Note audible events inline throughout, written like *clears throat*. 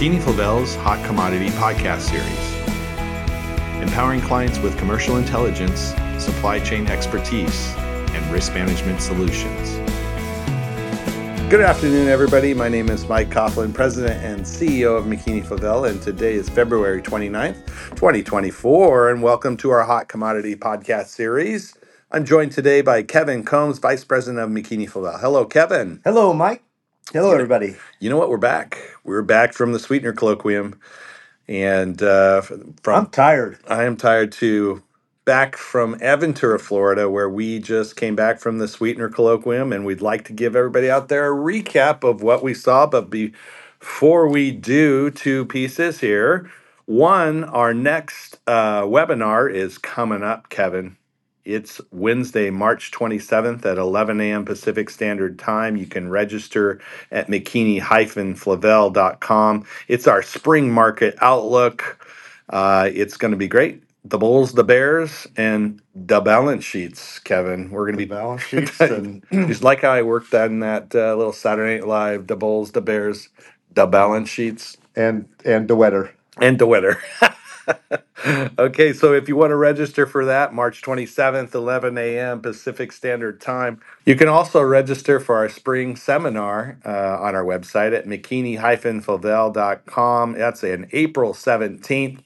McKeany-Flavell's Hot Commodity Podcast Series, empowering clients with commercial intelligence, supply chain expertise, and risk management solutions. Good afternoon, everybody. My name is Mike Caughlan, President and CEO of McKeany-Flavell, and today is February 29th, 2024, and welcome to our Hot Commodity Podcast Series. I'm joined today by Kevin Combs, Vice President of McKinney Flavel. Hello, Kevin. Hello, Mike. Hello, everybody. You know what? We're back. We're back from the Sweetener Colloquium, and uh, from I'm tired. I am tired too. Back from Aventura, Florida, where we just came back from the Sweetener Colloquium, and we'd like to give everybody out there a recap of what we saw. But before we do, two pieces here. One, our next uh, webinar is coming up, Kevin. It's Wednesday, March 27th at 11 a.m. Pacific Standard Time. You can register at mckeany-flavell.com. It's our spring market outlook. Uh, it's going to be great. The Bulls, the Bears, and the balance sheets, Kevin. We're going to The be balance *laughs* sheets and *clears throat* just like how I worked on that uh, little Saturday Night Live, the Bulls, the Bears, the balance sheets, and and the weather. and the weather. *laughs* okay, so if you want to register for that, March 27th, 11 a.m. Pacific Standard Time, you can also register for our spring seminar uh, on our website at mckeany-flavell.com. That's in April 17th.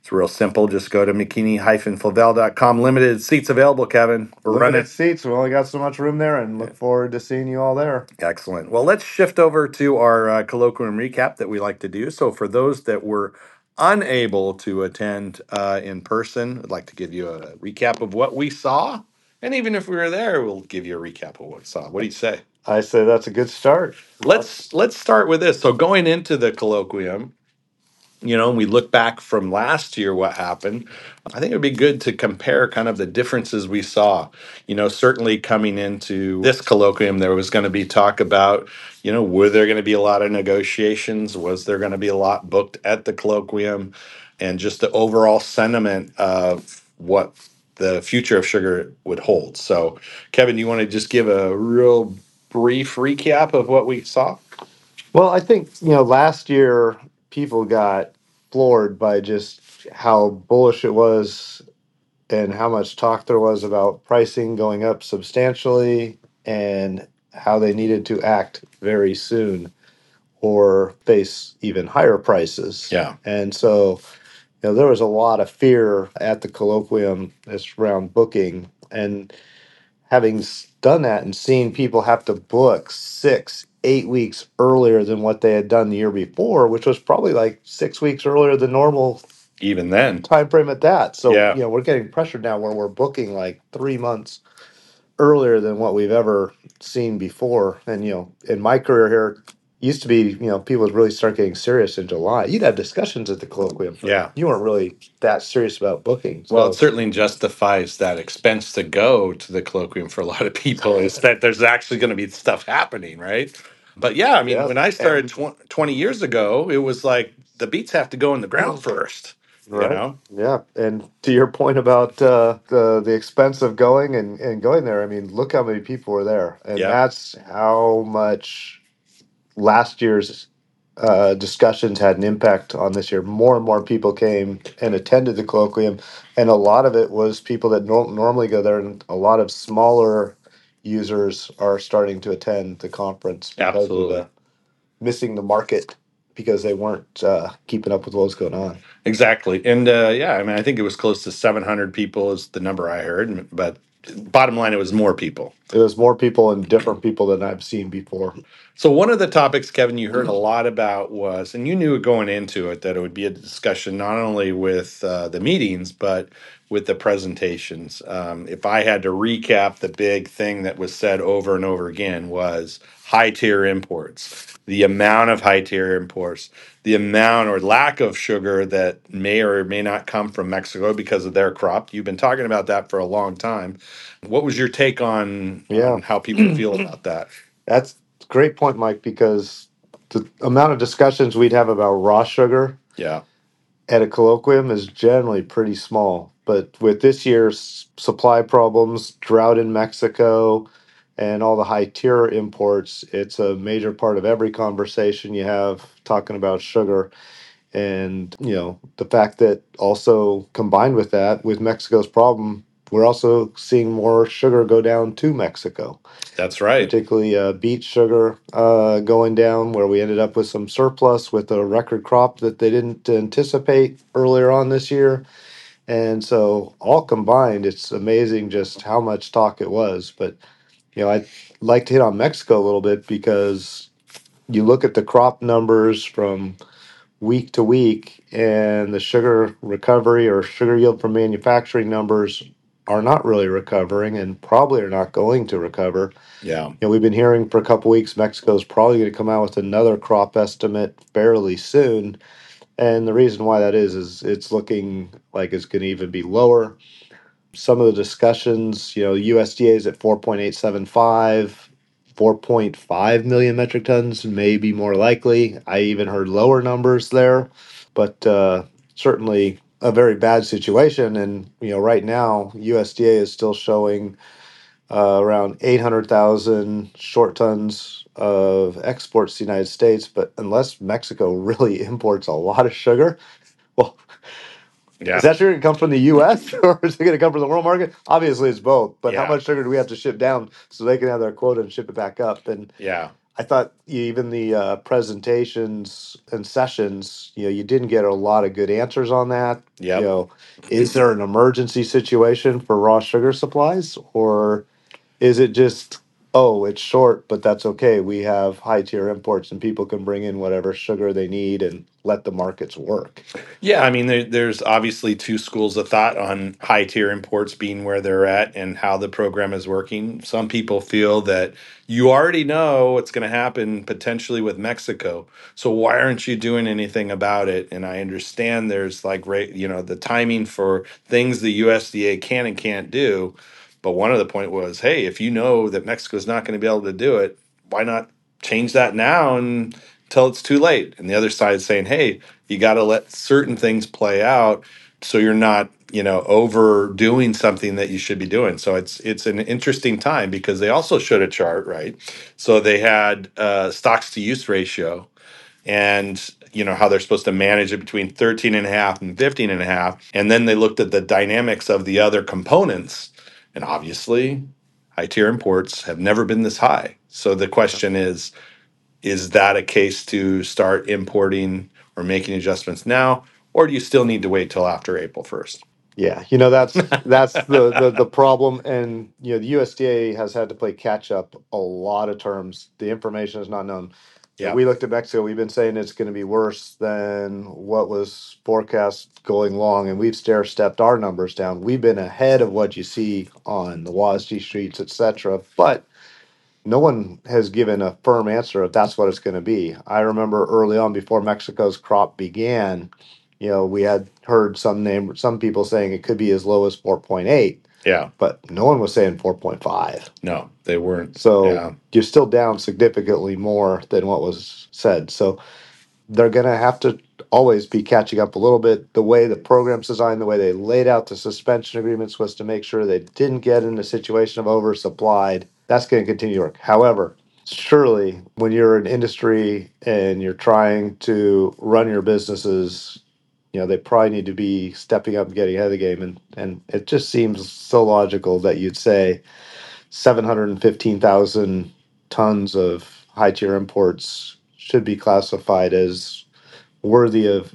It's real simple. Just go to mckeany-flavell.com. Limited seats available, Kevin. We're Limited running. seats. We only got so much room there, and look forward to seeing you all there. Excellent. Well, let's shift over to our uh, colloquium recap that we like to do. So, for those that were unable to attend uh, in person, I'd like to give you a recap of what we saw. And even if we were there, we'll give you a recap of what we saw. What do you say? I say that's a good start. Let's let's start with this. So, going into the colloquium, you know, and we look back from last year, what happened. I think it would be good to compare kind of the differences we saw. You know, certainly coming into this colloquium, there was going to be talk about, you know, were there going to be a lot of negotiations? Was there going to be a lot booked at the colloquium? And just the overall sentiment of what the future of sugar would hold. So, Kevin, you want to just give a real brief recap of what we saw? Well, I think you know last year people got floored by just how bullish it was and how much talk there was about pricing going up substantially and how they needed to act very soon or face even higher prices. Yeah. And so, you know, there was a lot of fear at the colloquium this round booking. And having s- done that and seen people have to book six, eight weeks earlier than what they had done the year before, which was probably like six weeks earlier than normal Even then. time frame at that. So, Yeah. you know, we're getting pressured now where we're booking like three months earlier than what we've ever seen before. And, you know, in my career here, used to be, you know, people would really start getting serious in July. You'd have discussions at the colloquium. but Yeah. You weren't really that serious about booking. Well, it So, certainly justifies that expense to go to the colloquium for a lot of people is that there's actually going to be stuff happening, right? But yeah, I mean, when I started tw- 20 years ago, it was like the beets have to go in the ground first, right. you know? Yeah. And to your point about uh, the, the expense of going and, and going there, I mean, look how many people were there. And Yeah. that's how much last year's uh, discussions had an impact on this year. More and more people came and attended the colloquium, and a lot of it was people that nor- normally go there, and a lot of smaller users are starting to attend the conference because Absolutely. of the missing the market because they weren't uh, keeping up with what was going on. Exactly. And uh, yeah, I mean, I think it was close to 700 people is the number I heard, but bottom line, it was more people. Was more people and different people than I've seen before. So one of the topics, Kevin, you heard a lot about was, and you knew going into it that it would be a discussion not only with uh, the meetings but with the presentations. Um, if I had to recap, the big thing that was said over and over again was high tier imports, the amount of high tier imports, the amount or lack of sugar that may or may not come from Mexico because of their crop. You've been talking about that for a long time. What was your take on, Yeah. how people feel *clears throat* about that? That's a great point, Mike, because the amount of discussions we'd have about raw sugar Yeah. at a colloquium is generally pretty small. But with this year's supply problems, drought in Mexico, and all the high tier imports. It's a major part of every conversation you have talking about sugar. And, you know, the fact that also combined with that, with Mexico's problem, we're also seeing more sugar go down to Mexico, That's right. particularly uh, beet sugar uh, going down, where we ended up with some surplus with a record crop that they didn't anticipate earlier on this year. And so, all combined, it's amazing just how much talk it was. But you know, I'd like to hit on Mexico a little bit because you look at the crop numbers from week to week, and the sugar recovery or sugar yield from manufacturing numbers are not really recovering and probably are not going to recover. Yeah. You know, we've been hearing for a couple weeks Mexico's probably going to come out with another crop estimate fairly soon. And the reason why that is is it's looking like it's going to even be lower some of the discussions, you know, USDA is at 4.875, 4.5 million metric tons may be more likely. I even heard lower numbers there, but uh, certainly a very bad situation. And, you know, right now, USDA is still showing uh, around 800,000 short tons of exports to the United States. But unless Mexico *laughs* really imports a lot of sugar, *laughs* well, Yeah. is that sugar going to come from the U.S. *laughs* or is it going to come from the world market? Obviously, it's both. But Yeah. how much sugar do we have to ship down so they can have their quota and ship it back up? And Yeah. I thought even the uh, presentations and sessions, you know, you didn't get a lot of good answers on that. Yep. You know, is there an emergency situation for raw sugar supplies, or is it just oh, it's short, but that's okay. We have high tier imports, and people can bring in whatever sugar they need and let the markets work. Yeah, I mean, there, there's obviously two schools of thought on high tier imports being where they're at and how the program is working. Some people feel that you already know what's going to happen potentially with Mexico, so why aren't you doing anything about it? And I understand there's like, you know, the timing for things the USDA can and can't do. But one of the point was, hey, if you know that Mexico's not going to be able to do it, why not change that now and until it's too late? And the other side is saying, hey, you got to let certain things play out so you're not you know overdoing something that you should be doing. So it's it's an interesting time because they also showed a chart right? So they had uh, stocks to use ratio and you know how they're supposed to manage it between 13 and a half and 15 and a half. And then they looked at the dynamics of the other components and obviously high tier imports have never been this high so the question is is that a case to start importing or making adjustments now or do you still need to wait till after april 1st Yeah, you know that's that's the, the the problem, and you know the USDA has had to play catch up a lot of terms. The information is not known. Yeah. we looked at Mexico. We've been saying it's going to be worse than what was forecast going long, and we've stair stepped our numbers down. We've been ahead of what you see on the WASDE streets, etc. But no one has given a firm answer if that's what it's going to be. I remember early on, before Mexico's crop began, you know, we had heard some name, some people saying it could be as low as 4.8, yeah but no one was saying 4.5. no they weren't So Yeah. you're still down significantly more than what was said. So they're going to have to always be catching up a little bit. The way the program's designed, the way they laid out the suspension agreements was to make sure they didn't get in a situation of oversupplied. That's going to continue to work. However, surely when you're an industry and you're trying to run your businesses, you know, they probably need to be stepping up and getting ahead of the game. And, and it just seems so logical that you'd say 715,000 tons of high tier imports should be classified as worthy of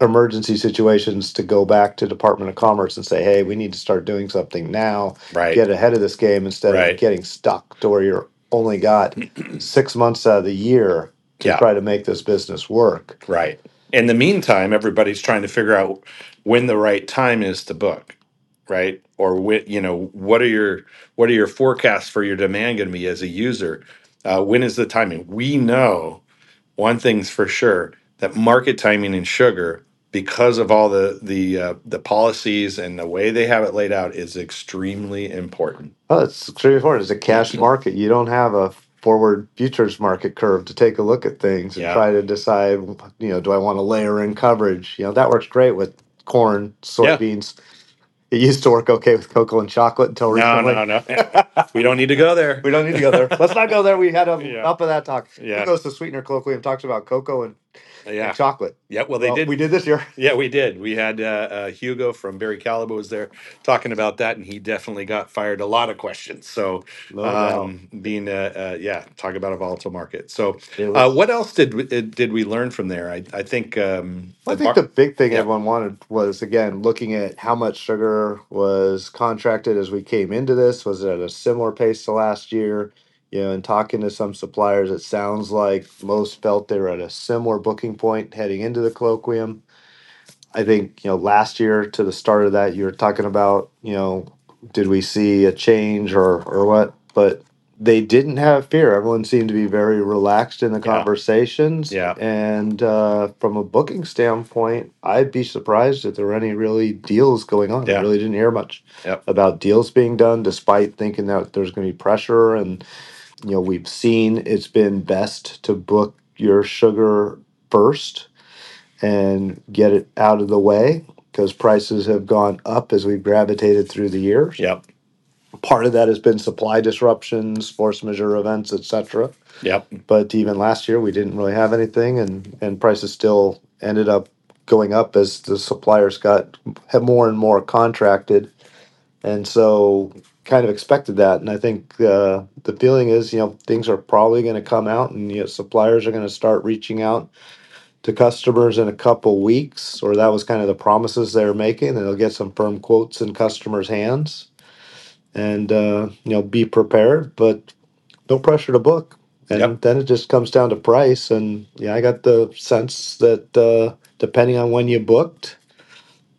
emergency situations to go back to Department of Commerce and say, hey, we need to start doing something now, right get ahead of this game instead Right. of getting stuck to where you're only got *clears throat* six months out of the year to Yeah. try to make this business work. Right. In the meantime, everybody's trying to figure out when the right time is to book, right? Or when, you know, what are your what are your forecasts for your demand going to be as a user? Uh, when is the timing? We know one thing's for sure that market timing in sugar, because of all the the uh, the policies and the way they have it laid out, is extremely important. Oh, it's extremely important. It's a cash market. You don't have a forward futures market curve to take a look at things and Yeah. try to decide, you know, do I want to layer in coverage? You know, that works great with corn, Yeah. soybeans. it used to work okay with cocoa and chocolate until recently. No, recently. no, no. *laughs* we don't need to go there. We don't need to go there. Let's not go there. We had *laughs* Yeah. enough of that talk. Yeah. Who goes to Sweetener Colloquium talks about cocoa and Yeah. chocolate? Yeah. Well, they Well, did. We did this year. *laughs* Yeah, we did. We had uh, uh, Hugo from Barry Callebaut was there talking about that, and he definitely got fired a lot of questions. So, No um, being uh, uh, yeah, talk about a volatile market. So, uh, what else did we, uh, did we learn from there? I, I think um, I the think bar- the big thing Yeah. everyone wanted was again looking at how much sugar was contracted as we came into this. Was it at a similar pace to last year? You know, and talking to some suppliers, it sounds like most felt they were at a similar booking point heading into the colloquium. I think, you know, last year to the start of that, you were talking about, you know, did we see a change or or what? But they didn't have fear. Everyone seemed to be very relaxed in the Yeah. conversations. Yeah. And uh, from a booking standpoint, I'd be surprised if there were any really deals going on. Yeah. I really didn't hear much Yep. about deals being done, despite thinking that there's going to be pressure. And, you know, we've seen it's been best to book your sugar first and get it out of the way because prices have gone up as we've gravitated through the years Yep. part of that has been supply disruptions, force majeure events, etc. Yep. But even last year, we didn't really have anything, and and prices still ended up going up as the suppliers got had more and more contracted, and so kind of expected that. And I think uh, the feeling is, you know, things are probably going to come out, and you know, suppliers are going to start reaching out to customers in a couple weeks, or that was kind of the promises they were making, and they'll get some firm quotes in customers' hands and uh, you know be prepared but no pressure to book and Yep. then it just comes down to price and yeah i got the sense that uh, depending on when you booked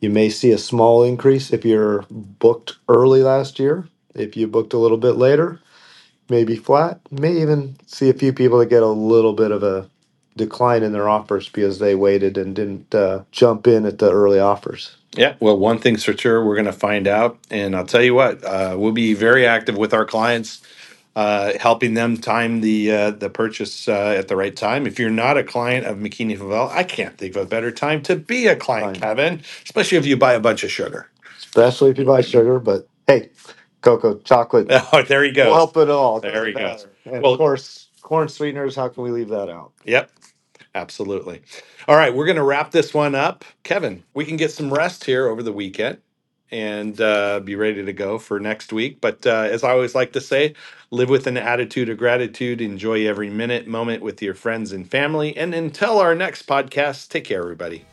you may see a small increase if you're booked early last year if you booked a little bit later maybe flat you may even see a few people that get a little bit of a decline in their offers because they waited and didn't uh, jump in at the early offers Yeah, well, one thing's for sure, we're going to find out, and I'll tell you what, uh, we'll be very active with our clients, uh, helping them time the uh, the purchase uh, at the right time. If you're not a client of McKeany-Flavell, I can't think of a better time to be a client, Fine. Kevin. Especially if you buy a bunch of sugar. especially if you buy sugar but hey cocoa chocolate *laughs* Oh, there he goes. We'll help it all. There Doesn't he goes. matter. And Well- of course, corn sweeteners. How can we leave that out? Yep, absolutely. All right, we're going to wrap this one up. Kevin, we can get some rest here over the weekend and uh, be ready to go for next week. But uh, as I always like to say, live with an attitude of gratitude, enjoy every minute, moment with your friends and family. And until our next podcast, take care, everybody.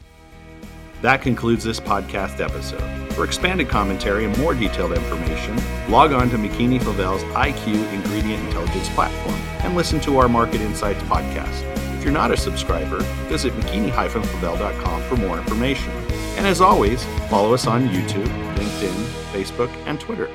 That concludes this podcast episode. For expanded commentary and more detailed information, log on to McKeany-Flavell's IQ Ingredient Intelligence platform and listen to our Market Insights podcast. If you're not a subscriber, visit mckeany-flavell.com for more information. And as always, follow us on YouTube, LinkedIn, Facebook, and Twitter.